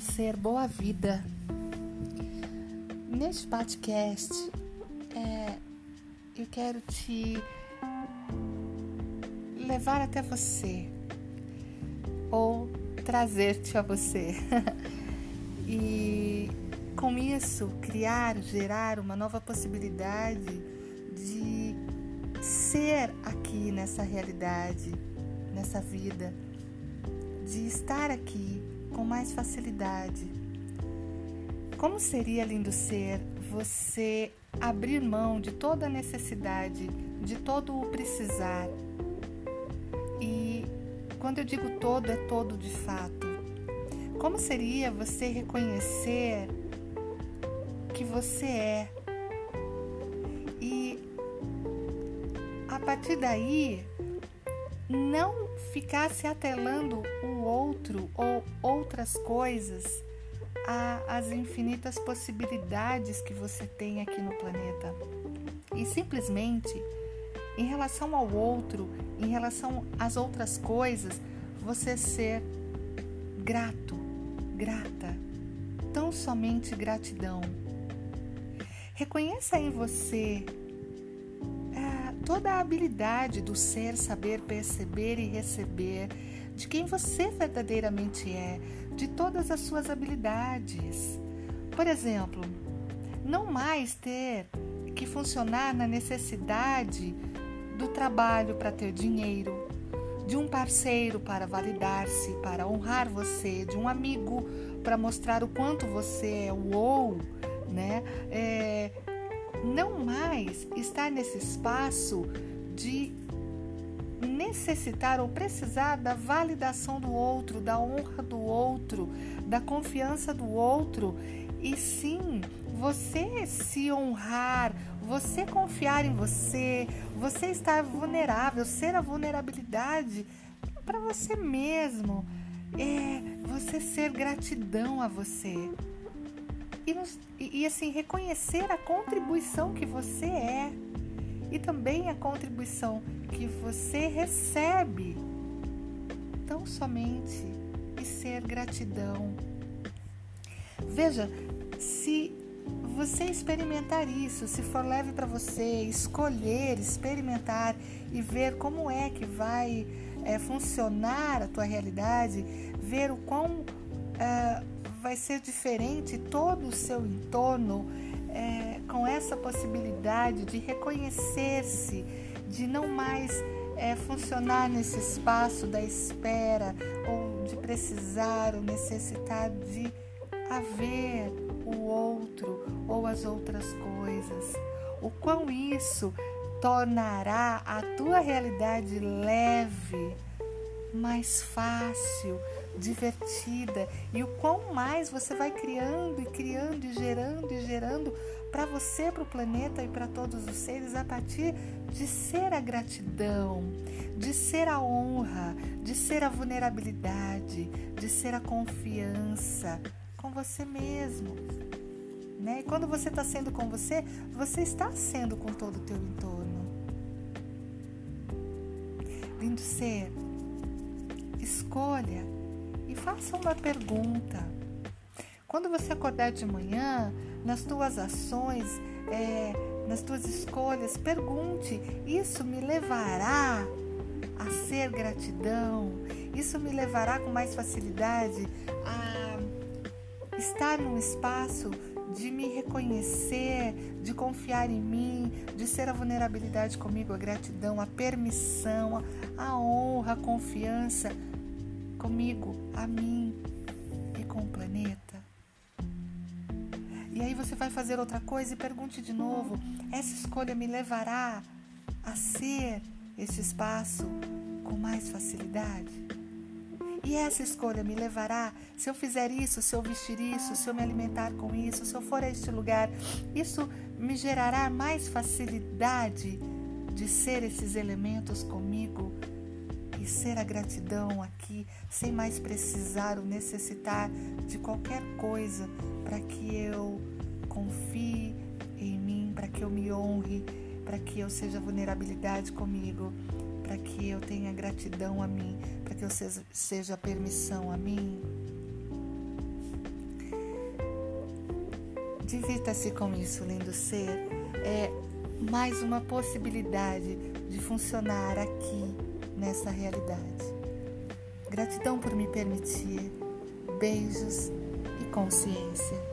lindo ser, boa vida. Neste podcast, é, eu quero te levar até você ou trazer-te a você. e com isso, criar, gerar uma nova possibilidade de ser aqui nessa realidade, nessa vida, de estar aqui com mais facilidade. Como seria lindo ser você abrir mão de toda a necessidade, de todo o precisar. E quando eu digo todo, é todo de fato. Como seria você reconhecer que você é? E a partir daí, não ficar se atelando o outro ou outras coisas às infinitas possibilidades que você tem aqui no planeta. E simplesmente, em relação ao outro, em relação às outras coisas, você ser grato, grata, tão somente gratidão. Reconheça em você toda a habilidade do ser saber perceber e receber de quem você verdadeiramente é, de todas as suas habilidades. Por exemplo, não mais ter que funcionar na necessidade do trabalho para ter dinheiro, de um parceiro para validar-se, para honrar você, de um amigo para mostrar o quanto você é o ou, né? É, não mais estar nesse espaço de necessitar ou precisar da validação do outro, da honra do outro, da confiança do outro, e sim você se honrar, você confiar em você, você estar vulnerável, ser a vulnerabilidade para você mesmo, é você ser gratidão a você e, nos, e, e assim reconhecer a contribuição que você é e também a contribuição que você recebe, tão somente e ser gratidão. Veja, se você experimentar isso, se for leve para você, escolher, experimentar e ver como é que vai é, funcionar a tua realidade, ver o quão é, vai ser diferente todo o seu entorno é, com essa possibilidade de reconhecer-se, de não mais é, funcionar nesse espaço da espera ou de precisar ou necessitar de haver o outro ou as outras coisas. O quão isso tornará a tua realidade leve, mais fácil, divertida e o quão mais você vai criando e criando e gerando e gerando para você, para o planeta e para todos os seres a partir de ser a gratidão, de ser a honra, de ser a vulnerabilidade, de ser a confiança com você mesmo. Né? E quando você está sendo com você, você está sendo com todo o teu entorno. Lindo ser, escolha e faça uma pergunta. Quando você acordar de manhã, nas tuas ações, é, nas tuas escolhas, pergunte: isso me levará a ser gratidão? Isso me levará com mais facilidade a estar num espaço de me reconhecer, de confiar em mim, de ser a vulnerabilidade comigo, a gratidão, a permissão, a honra, a confiança comigo, a mim e com o planeta. E aí você vai fazer outra coisa e pergunte de novo: essa escolha me levará a ser esse espaço com mais facilidade? E essa escolha me levará, se eu fizer isso, se eu vestir isso, se eu me alimentar com isso, se eu for a este lugar, isso me gerará mais facilidade de ser esses elementos comigo e ser a gratidão aqui, sem mais precisar ou necessitar de qualquer coisa para que eu confie em mim, para que eu me honre, para que eu seja vulnerabilidade comigo, para que eu tenha gratidão a mim, para que eu seja, seja permissão a mim. Divirta-se com isso, lindo ser. É mais uma possibilidade de funcionar aqui nessa realidade. Gratidão por me permitir. Beijos e consciência.